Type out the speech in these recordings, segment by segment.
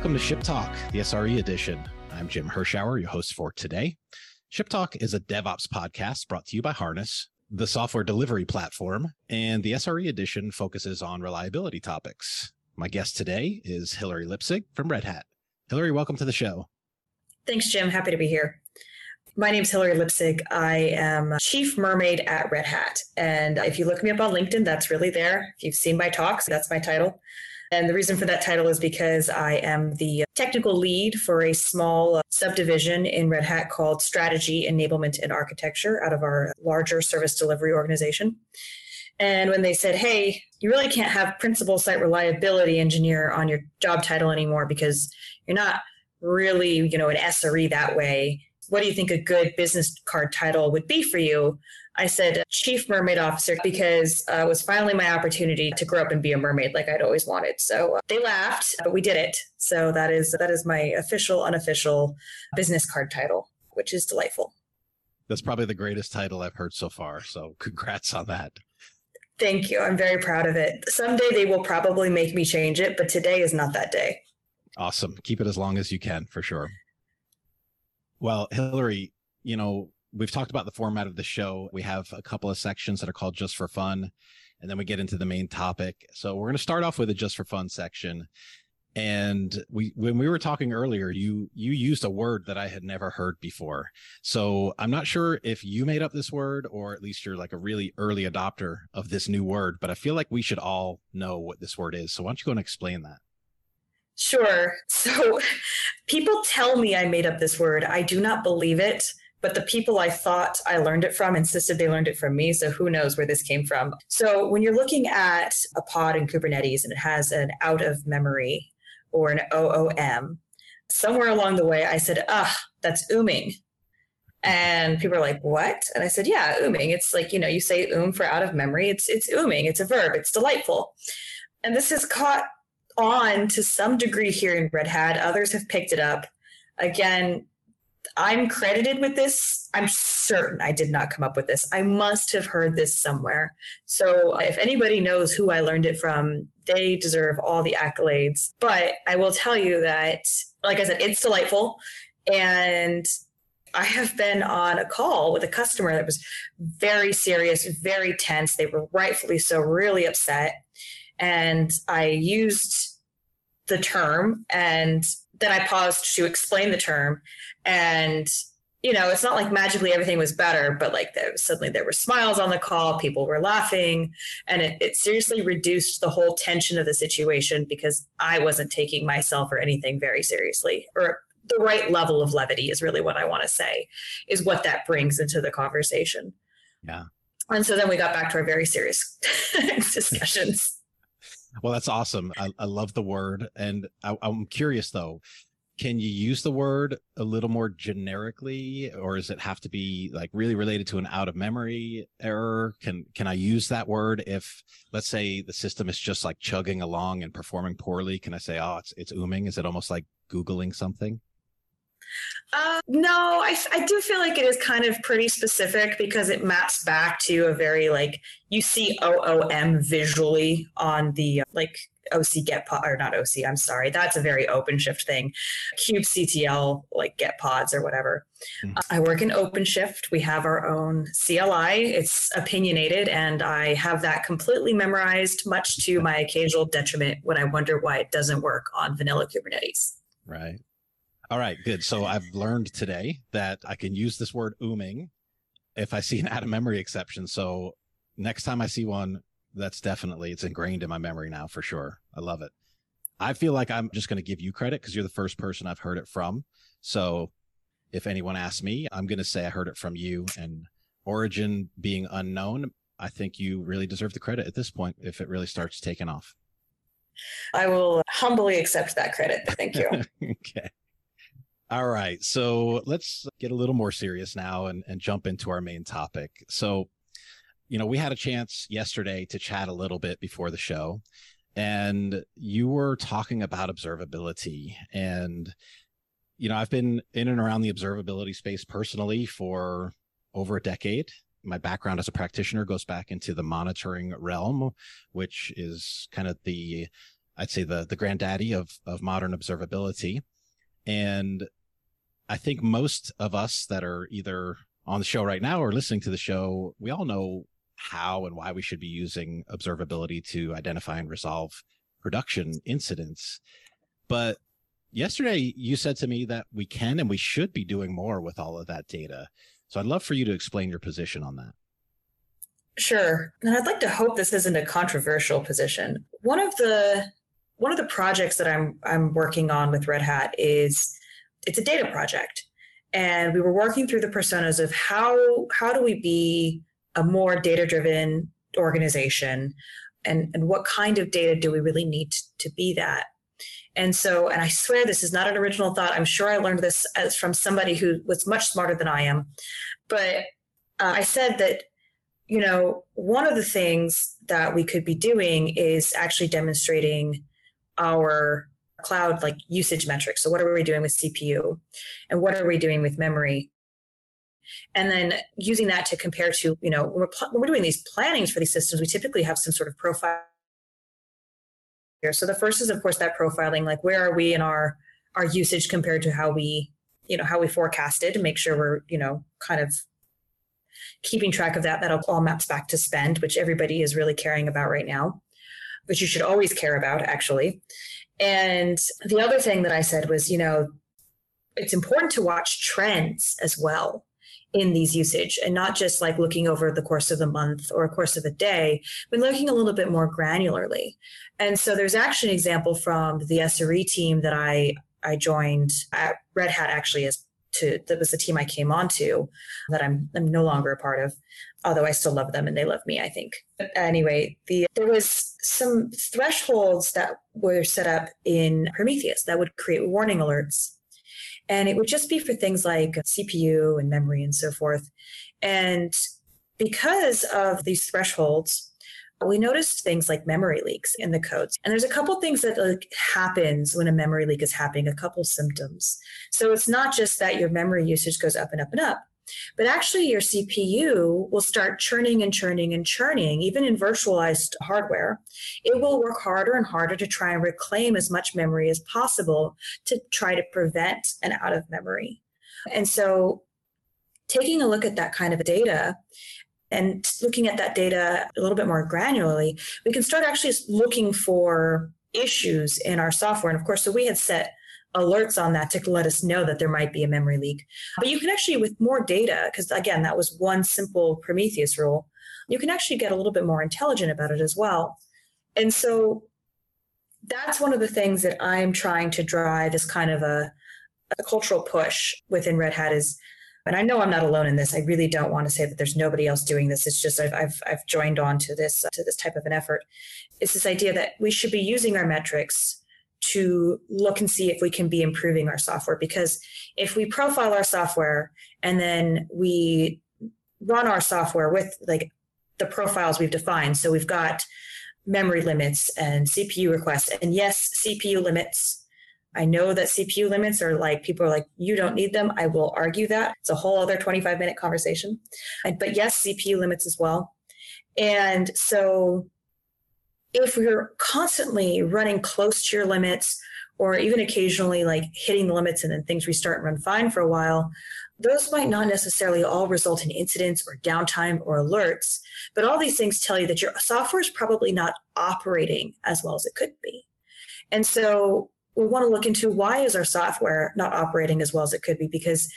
Welcome to Ship Talk, the SRE edition. I'm Jim Hirschauer, your host for today. Ship Talk is a DevOps podcast brought to you by Harness, the software delivery platform, and the SRE edition focuses on reliability topics. My guest today is Hilliary Lipsig from Red Hat. Hilliary, welcome to the show. Thanks, Jim. Happy to be here. My name is Hilliary Lipsig. I am Chief Mermaid at Red Hat. And if you look me up on LinkedIn, that's really there. If you've seen my talks, that's my title. And the reason for that title is because I am the technical lead for a small uh, subdivision in Red Hat called Strategy, Enablement, and Architecture out of our larger service delivery organization. And when they said, hey, you really can't have principal site reliability engineer on your job title anymore because you're not really, you know, an SRE that way. What do you think a good business card title would be for you? I said chief mermaid officer because uh, it was finally my opportunity to grow up and be a mermaid like I'd always wanted. So uh, they laughed, but we did it. So that is that is my official unofficial business card title, which is delightful. That's probably the greatest title I've heard so far. So congrats on that. Thank you. I'm very proud of it. Someday they will probably make me change it, but today is not that day. Awesome. Keep it as long as you can for sure. Well, Hilliary, you know, we've talked about the format of the show. We have a couple of sections that are called just for fun, and then we get into the main topic. So we're going to start off with a just for fun section. And we, when we were talking earlier, you, you used a word that I had never heard before. So I'm not sure if you made up this word or at least you're like a really early adopter of this new word, but I feel like we should all know what this word is. So why don't you go and explain that? Sure. So people tell me I made up this word. I do not believe it but the people I thought I learned it from insisted they learned it from me. So who knows where this came from. So when you're looking at a pod in Kubernetes and it has an out of memory or an OOM, somewhere along the way I said, ah, that's ooming. And people are like, what? And I said, yeah, ooming. It's like, you know, you say oom for out of memory. It's it's ooming. It's a verb. It's delightful. And this has caught on to some degree here in Red Hat. Others have picked it up. Again, I'm credited with this. I'm certain I did not come up with this. I must have heard this somewhere. So if anybody knows who I learned it from, they deserve all the accolades. But I will tell you that, like I said, it's delightful. And I have been on a call with a customer that was very serious, very tense. They were rightfully so, really upset. And I used the term and then I paused to explain the term. And, you know, it's not like magically everything was better, but like there, suddenly there were smiles on the call, people were laughing, and it, it seriously reduced the whole tension of the situation because I wasn't taking myself or anything very seriously or the right level of levity is really what I want to say, is what that brings into the conversation. Yeah. And so then we got back to our very serious discussions. Well, that's awesome. I, I love the word. And I, I'm curious though, can you use the word a little more generically or does it have to be like really related to an out of memory error can can i use that word if let's say the system is just like chugging along and performing poorly can i say oh it's it's ooming is it almost like googling something uh, no, I, I do feel like it is kind of pretty specific because it maps back to a very like you see OOM visually on the like OC get pod or not OC. I'm sorry, that's a very OpenShift thing. kubectl like get pods or whatever. Mm-hmm. Uh, I work in OpenShift. We have our own CLI. It's opinionated, and I have that completely memorized, much to my occasional detriment when I wonder why it doesn't work on vanilla Kubernetes. Right. All right, good. So I've learned today that I can use this word ooming if I see an out of memory exception. So next time I see one, that's definitely it's ingrained in my memory now for sure. I love it. I feel like I'm just going to give you credit because you're the first person I've heard it from. So if anyone asks me, I'm going to say I heard it from you and origin being unknown. I think you really deserve the credit at this point if it really starts taking off. I will humbly accept that credit. Thank you. okay. All right. So let's get a little more serious now and, and jump into our main topic. So, you know, we had a chance yesterday to chat a little bit before the show, and you were talking about observability. And, you know, I've been in and around the observability space personally for over a decade. My background as a practitioner goes back into the monitoring realm, which is kind of the I'd say the the granddaddy of of modern observability. And I think most of us that are either on the show right now or listening to the show, we all know how and why we should be using observability to identify and resolve production incidents. But yesterday you said to me that we can and we should be doing more with all of that data. So I'd love for you to explain your position on that. Sure. And I'd like to hope this isn't a controversial position. One of the one of the projects that I'm I'm working on with Red Hat is it's a data project. And we were working through the personas of how how do we be a more data-driven organization and, and what kind of data do we really need to, to be that? And so, and I swear this is not an original thought. I'm sure I learned this as from somebody who was much smarter than I am. But uh, I said that, you know, one of the things that we could be doing is actually demonstrating our cloud like usage metrics. So, what are we doing with CPU? And what are we doing with memory? And then using that to compare to, you know, when we're, pl- when we're doing these plannings for these systems, we typically have some sort of profile here. So the first is, of course, that profiling, like where are we in our our usage compared to how we, you know, how we forecasted to make sure we're, you know, kind of keeping track of that. That'll all maps back to spend, which everybody is really caring about right now, which you should always care about, actually. And the other thing that I said was, you know, it's important to watch trends as well in these usage and not just like looking over the course of a month or a course of a day, but looking a little bit more granularly. And so there's actually an example from the SRE team that I I joined at Red Hat actually as to that was the team I came onto that I'm I'm no longer a part of, although I still love them and they love me, I think. But anyway, the there was some thresholds that were set up in Prometheus that would create warning alerts and it would just be for things like CPU and memory and so forth. And because of these thresholds, we noticed things like memory leaks in the codes. And there's a couple things that like happens when a memory leak is happening, a couple symptoms. So it's not just that your memory usage goes up and up and up. But actually, your CPU will start churning and churning and churning, even in virtualized hardware. It will work harder and harder to try and reclaim as much memory as possible to try to prevent an out of memory. And so, taking a look at that kind of data and looking at that data a little bit more granularly, we can start actually looking for issues in our software. And of course, so we had set alerts on that to let us know that there might be a memory leak. But you can actually, with more data, because again, that was one simple Prometheus rule, you can actually get a little bit more intelligent about it as well. And so that's one of the things that I'm trying to drive as kind of a, a cultural push within Red Hat is and I know I'm not alone in this. I really don't want to say that there's nobody else doing this. It's just I've I've, I've joined on to this to this type of an effort. It's this idea that we should be using our metrics to look and see if we can be improving our software. Because if we profile our software and then we run our software with like the profiles we've defined, so we've got memory limits and CPU requests, and yes, CPU limits. I know that CPU limits are like people are like, you don't need them. I will argue that. It's a whole other 25 minute conversation. But yes, CPU limits as well. And so if you're constantly running close to your limits or even occasionally like hitting the limits and then things restart and run fine for a while, those might not necessarily all result in incidents or downtime or alerts, but all these things tell you that your software is probably not operating as well as it could be. And so we want to look into why is our software not operating as well as it could be because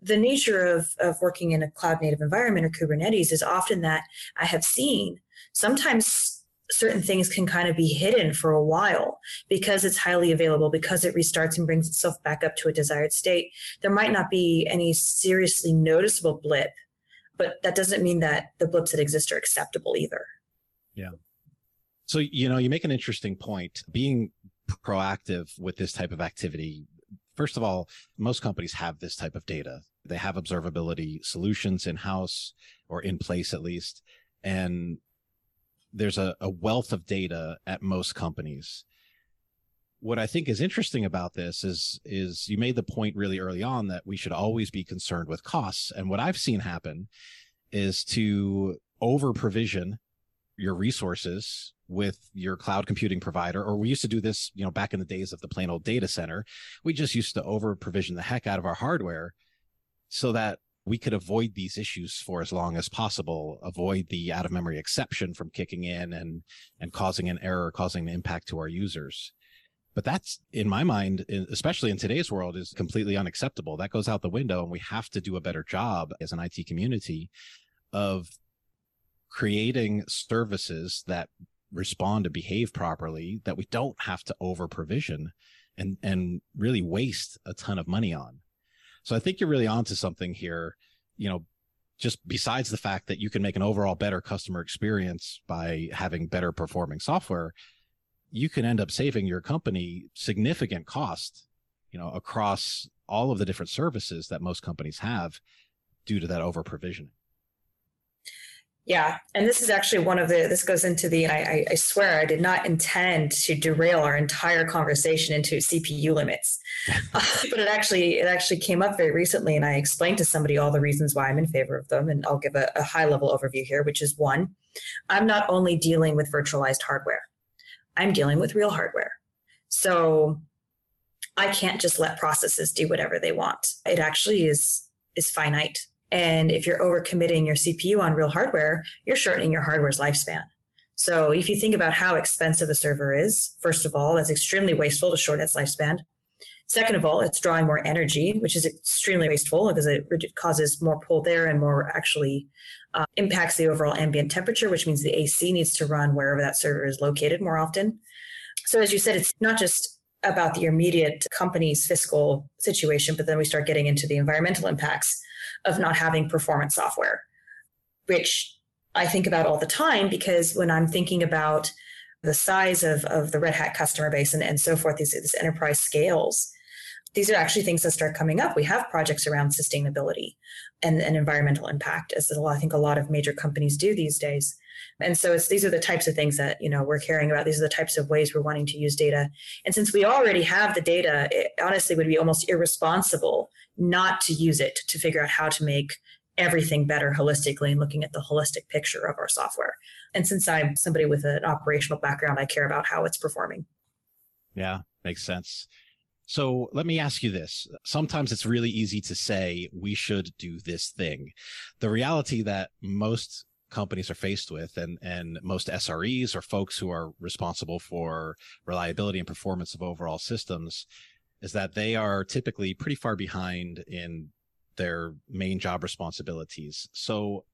the nature of, of working in a cloud native environment or Kubernetes is often that I have seen sometimes certain things can kind of be hidden for a while because it's highly available, because it restarts and brings itself back up to a desired state. There might not be any seriously noticeable blip, but that doesn't mean that the blips that exist are acceptable either. Yeah. So, you know, you make an interesting point. Being proactive with this type of activity, first of all, most companies have this type of data. They have observability solutions in house or in place at least. And there's a, a wealth of data at most companies. What I think is interesting about this is is you made the point really early on that we should always be concerned with costs. And what I've seen happen is to over provision your resources with your cloud computing provider or we used to do this you know back in the days of the plain old data center we just used to over provision the heck out of our hardware so that we could avoid these issues for as long as possible avoid the out of memory exception from kicking in and and causing an error causing an impact to our users. But that's in my mind especially in today's world is completely unacceptable. That goes out the window and we have to do a better job as an IT community of creating services that respond and behave properly that we don't have to over provision and and really waste a ton of money on so i think you're really onto something here you know just besides the fact that you can make an overall better customer experience by having better performing software you can end up saving your company significant cost you know across all of the different services that most companies have due to that over provisioning yeah, and this is actually one of the. This goes into the. I, I swear I did not intend to derail our entire conversation into CPU limits, uh, but it actually it actually came up very recently, and I explained to somebody all the reasons why I'm in favor of them, and I'll give a, a high level overview here, which is one, I'm not only dealing with virtualized hardware, I'm dealing with real hardware, so I can't just let processes do whatever they want. It actually is is finite and if you're overcommitting your CPU on real hardware, you're shortening your hardware's lifespan. So if you think about how expensive a server is, first of all, it's extremely wasteful to shorten its lifespan. Second of all, it's drawing more energy, which is extremely wasteful because it causes more pull there and more actually uh, impacts the overall ambient temperature, which means the AC needs to run wherever that server is located more often. So as you said, it's not just about the immediate company's fiscal situation, but then we start getting into the environmental impacts of not having performance software, which I think about all the time because when I'm thinking about the size of, of the Red Hat customer base and, and so forth, these, these enterprise scales, these are actually things that start coming up. We have projects around sustainability and, and environmental impact, as I think a lot of major companies do these days. And so it's these are the types of things that you know we're caring about. These are the types of ways we're wanting to use data. And since we already have the data, it honestly would be almost irresponsible not to use it to figure out how to make everything better holistically and looking at the holistic picture of our software. And since I'm somebody with an operational background, I care about how it's performing. Yeah, makes sense. So let me ask you this. Sometimes it's really easy to say we should do this thing. The reality that most companies are faced with and and most SREs or folks who are responsible for reliability and performance of overall systems is that they are typically pretty far behind in their main job responsibilities. So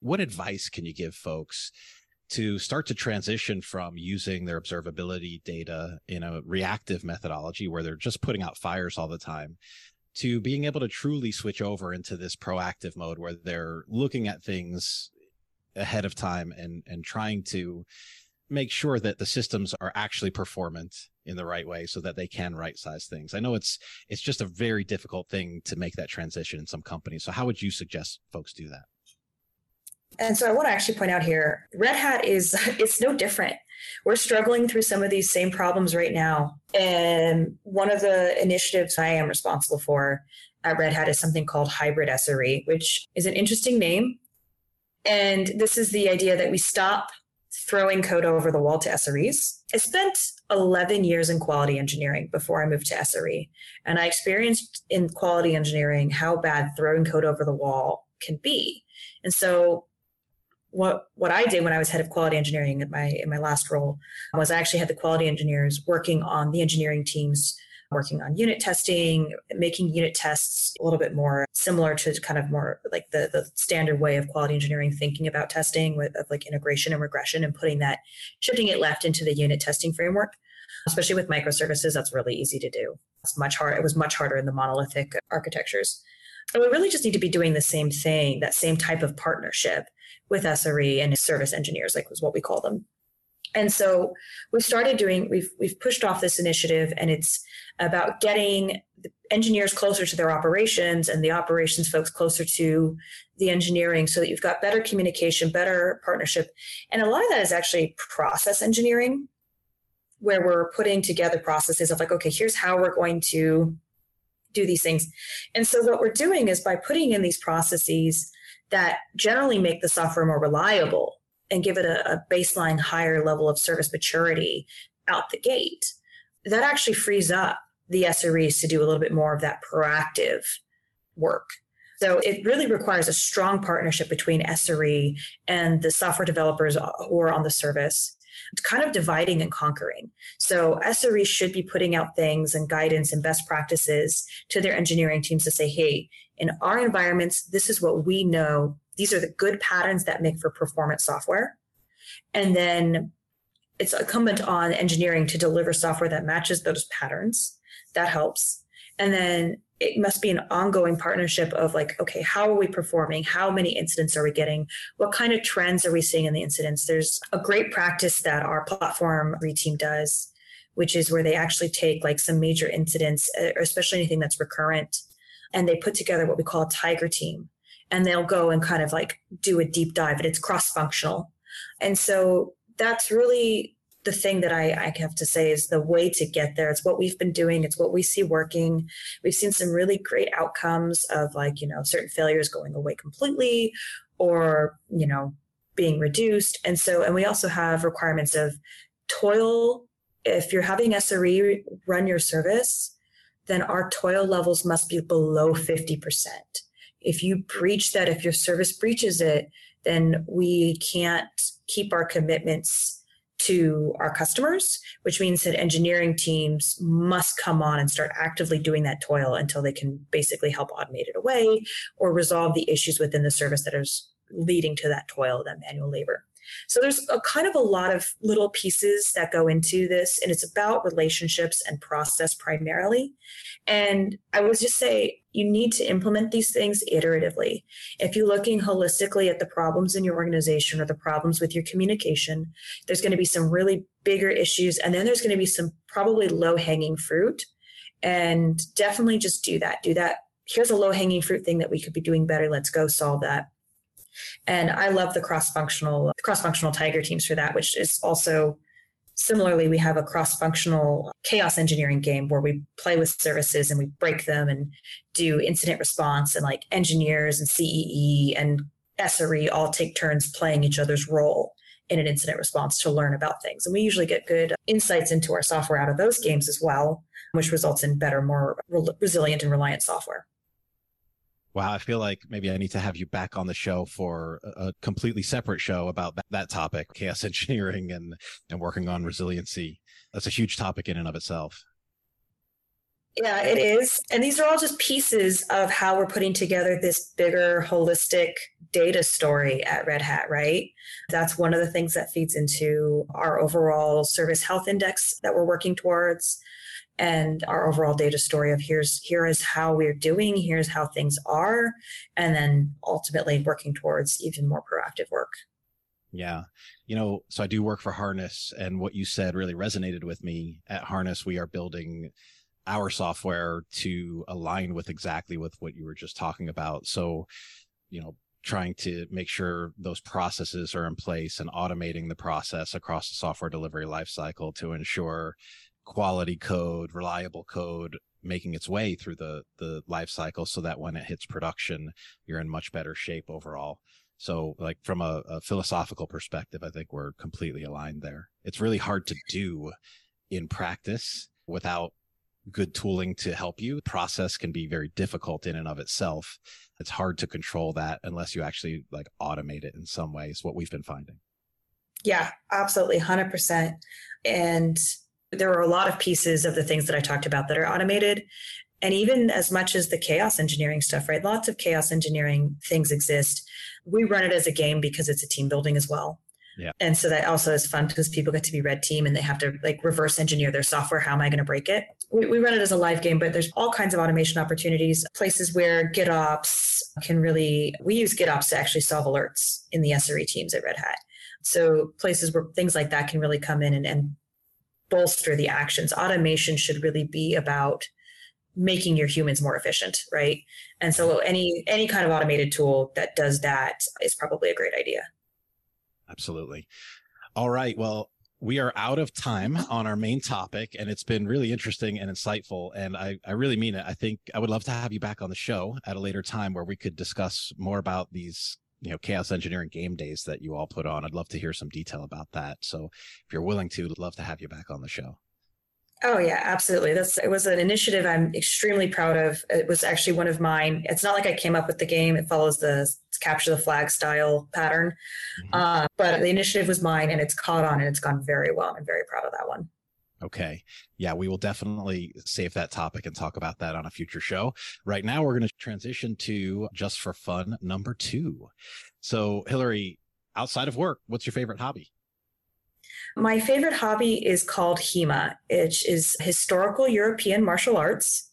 what advice can you give folks to start to transition from using their observability data in a reactive methodology where they're just putting out fires all the time to being able to truly switch over into this proactive mode where they're looking at things ahead of time and and trying to make sure that the systems are actually performant in the right way so that they can right size things. I know it's it's just a very difficult thing to make that transition in some companies. So how would you suggest folks do that? And so I want to actually point out here, Red Hat is it's no different. We're struggling through some of these same problems right now. And one of the initiatives I am responsible for at Red Hat is something called Hybrid SRE, which is an interesting name. And this is the idea that we stop throwing code over the wall to SREs. I spent 11 years in quality engineering before I moved to SRE. And I experienced in quality engineering how bad throwing code over the wall can be. And so what what I did when I was head of quality engineering in my in my last role was I actually had the quality engineers working on the engineering teams working on unit testing, making unit tests a little bit more similar to kind of more like the, the standard way of quality engineering thinking about testing with of like integration and regression and putting that, shifting it left into the unit testing framework. Especially with microservices, that's really easy to do. It's much hard. It was much harder in the monolithic architectures. And we really just need to be doing the same thing, that same type of partnership with SRE and service engineers, like was what we call them. And so we've started doing, we've, we've pushed off this initiative and it's about getting the engineers closer to their operations and the operations folks closer to the engineering so that you've got better communication, better partnership. And a lot of that is actually process engineering, where we're putting together processes of like, okay, here's how we're going to do these things. And so what we're doing is by putting in these processes that generally make the software more reliable and give it a, a baseline higher level of service maturity out the gate, that actually frees up the SREs to do a little bit more of that proactive work. So it really requires a strong partnership between SRE and the software developers who are on the service, It's kind of dividing and conquering. So SRE should be putting out things and guidance and best practices to their engineering teams to say, hey, in our environments, this is what we know. These are the good patterns that make for performance software. And then it's incumbent on engineering to deliver software that matches those patterns. That helps. And then it must be an ongoing partnership of like, okay, how are we performing? How many incidents are we getting? What kind of trends are we seeing in the incidents? There's a great practice that our platform team does, which is where they actually take like some major incidents, uh, especially anything that's recurrent, and they put together what we call a tiger team. And they'll go and kind of like do a deep dive, and it's cross functional. And so that's really the thing that I, I, have to say is the way to get there. It's what we've been doing. It's what we see working. We've seen some really great outcomes of like, you know, certain failures going away completely or, you know, being reduced. And so, and we also have requirements of toil. If you're having SRE run your service, then our toil levels must be below 50%. If you breach that, if your service breaches it, then we can't keep our commitments to our customers, which means that engineering teams must come on and start actively doing that toil until they can basically help automate it away or resolve the issues within the service that is leading to that toil, that manual labor. So there's a kind of a lot of little pieces that go into this, and it's about relationships and process primarily. And I would just say you need to implement these things iteratively. If you're looking holistically at the problems in your organization or the problems with your communication, there's going to be some really bigger issues, and then there's going to be some probably low hanging fruit. And definitely just do that. Do that. Here's a low hanging fruit thing that we could be doing better. Let's go solve that. And I love the cross functional cross functional Tiger teams for that, which is also similarly we have a cross functional chaos engineering game where we play with services and we break them and do incident response and like engineers and CEE and SRE all take turns playing each other's role in an incident response to learn about things. And we usually get good insights into our software out of those games as well, which results in better, more re- resilient and reliant software. Wow, I feel like maybe I need to have you back on the show for a, completely separate show about that, that topic, chaos engineering and and working on resiliency. That's a huge topic in and of itself. Yeah, it is. And these are all just pieces of how we're putting together this bigger holistic data story at Red Hat, right? That's one of the things that feeds into our overall service health index that we're working towards and our overall data story of here's here is how we're doing here's how things are and then ultimately working towards even more proactive work. Yeah. You know so i do work for harness and what you said really resonated with me. At harness we are building our software to align with exactly with what you were just talking about. So you know trying to make sure those processes are in place and automating the process across the software delivery lifecycle to ensure quality code, reliable code making its way through the the life cycle so that when it hits production, you're in much better shape overall. So like from a, a philosophical perspective, I think we're completely aligned there. It's really hard to do in practice without good tooling to help you. The Process can be very difficult in and of itself. It's hard to control that unless you actually like automate it in some ways, what we've been finding. Yeah, absolutely. 100%. And there are a lot of pieces of the things that I talked about that are automated. And even as much as the chaos engineering stuff, right? Lots of chaos engineering things exist. We run it as a game because it's a team building as well. Yeah. And so that also is fun because people get to be red team and they have to like reverse engineer their software. How am I going to break it? We, we run it as a live game, but there's all kinds of automation opportunities, places where GitOps can really, we use GitOps to actually solve alerts in the SRE teams at Red Hat. So places where things like that can really come in and, and bolster the actions. Automation should really be about making your humans more efficient, right? And so any any kind of automated tool that does that is probably a great idea. Absolutely. All right. Well, we are out of time on our main topic and it's been really interesting and insightful and I, I really mean it i think i would love to have you back on the show at a later time where we could discuss more about these you know chaos engineering game days that you all put on i'd love to hear some detail about that so if you're willing to love to have you back on the show Oh yeah, absolutely. That's it was an initiative I'm extremely proud of. It was actually one of mine. It's not like I came up with the game. It follows the capture the flag style pattern, mm-hmm. uh, but the initiative was mine, and it's caught on, and it's gone very well. I'm very proud of that one. Okay. Yeah, we will definitely save that topic and talk about that on a future show. Right now, we're going to transition to just for fun number two. So, Hilliary, outside of work, what's your favorite hobby? My favorite hobby is called HEMA, which is historical European martial arts.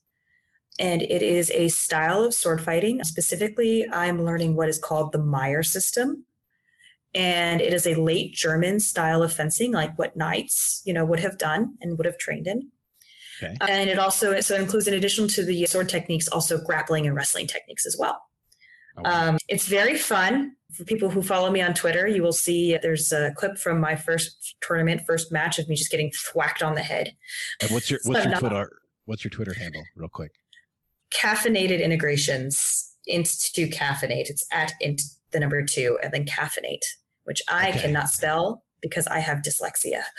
And it is a style of sword fighting. Specifically, I'm learning what is called the Meyer system. And it is a late German style of fencing, like what knights, you know, would have done and would have trained in. Okay. And it also so it includes, in addition to the sword techniques, also grappling and wrestling techniques as well. Okay. Um, it's very fun. For people who follow me on Twitter, you will see there's a clip from my first tournament, first match of me just getting thwacked on the head. And what's your what's your Twitter what's your Twitter handle, real quick? Caffeinated integrations into caffeinate. It's at int the number two and then caffeinate, which I okay. cannot spell because I have dyslexia.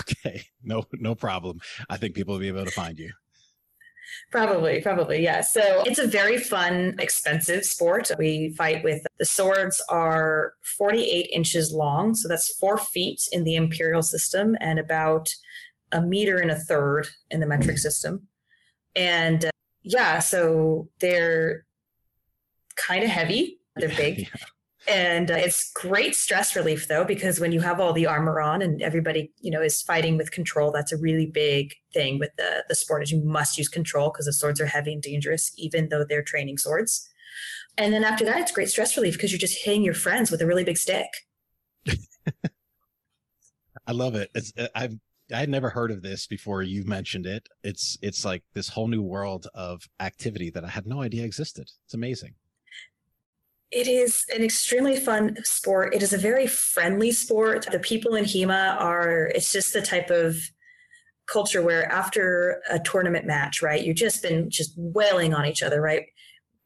Okay, no no problem. I think people will be able to find you. Probably, probably, yeah. So it's a very fun, expensive sport. We fight with the swords are 48 inches long. So that's four feet in the imperial system and about a meter and a third in the metric system. And uh, yeah, so they're kind of heavy. They're big. yeah. And uh, it's great stress relief though, because when you have all the armor on and everybody, you know, is fighting with control, that's a really big thing with the, the sport is you must use control because the swords are heavy and dangerous, even though they're training swords. And then after that, it's great stress relief because you're just hitting your friends with a really big stick. I love it. It's, uh, I've, I had never heard of this before you mentioned it. It's, it's like this whole new world of activity that I had no idea existed. It's amazing. It is an extremely fun sport. It is a very friendly sport. The people in HEMA are, it's just the type of culture where after a tournament match, right, you've just been just wailing on each other, right?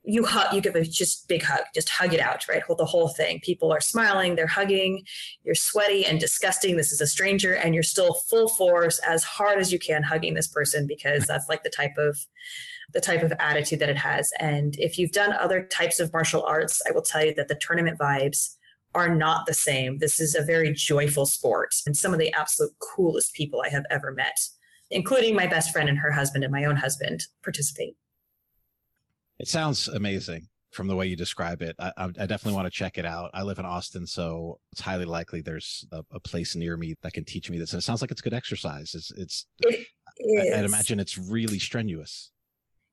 You hug, you give a just big hug, just hug it out, right? Hold the whole thing. People are smiling, they're hugging, you're sweaty and disgusting. This is a stranger, and you're still full force as hard as you can hugging this person because that's like the type of the type of attitude that it has. And if you've done other types of martial arts, I will tell you that the tournament vibes are not the same. This is a very joyful sport and some of the absolute coolest people I have ever met, including my best friend and her husband and my own husband participate. It sounds amazing from the way you describe it. I, I, definitely want to check it out. I live in Austin, so it's highly likely there's a, a, place near me that can teach me this. And it sounds like it's good exercise. It's, it's it I, I'd imagine it's really strenuous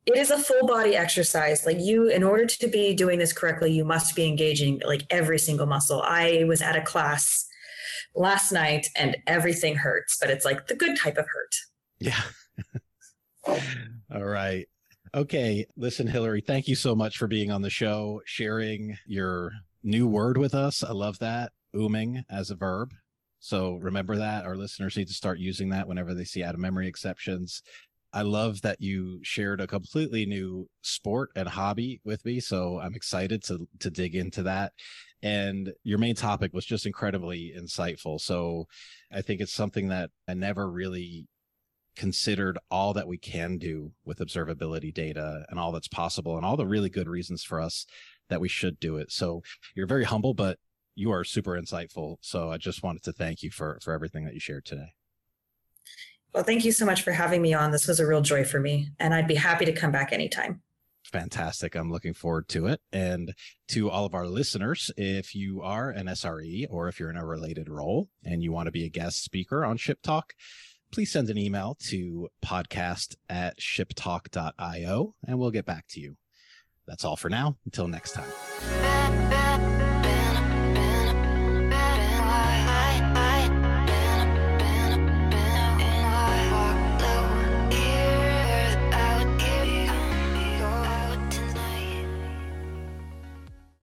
it is a full body exercise. Like you in order to be doing this correctly you must be engaging like every single muscle. I was at a class last night and everything hurts but it's like the good type of hurt. Yeah. All right. Okay. Listen hilliary thank you so much for being on the show sharing your new word with us. I love that. Ooming as a verb. So remember that. Our listeners need to start using that whenever they see out of memory exceptions I love that you shared a completely new sport and hobby with me. So I'm excited to to dig into that. And your main topic was just incredibly insightful. So I think it's something that I never really considered all that we can do with observability data and all that's possible and all the really good reasons for us that we should do it. So you're very humble, but you are super insightful. So I just wanted to thank you for for everything that you shared today. Well, thank you so much for having me on. This was a real joy for me, and I'd be happy to come back anytime. Fantastic. I'm looking forward to it. And to all of our listeners, if you are an SRE or if you're in a related role and you want to be a guest speaker on Ship Talk, please send an email to podcast at shiptalk.io and we'll get back to you. That's all for now. Until next time.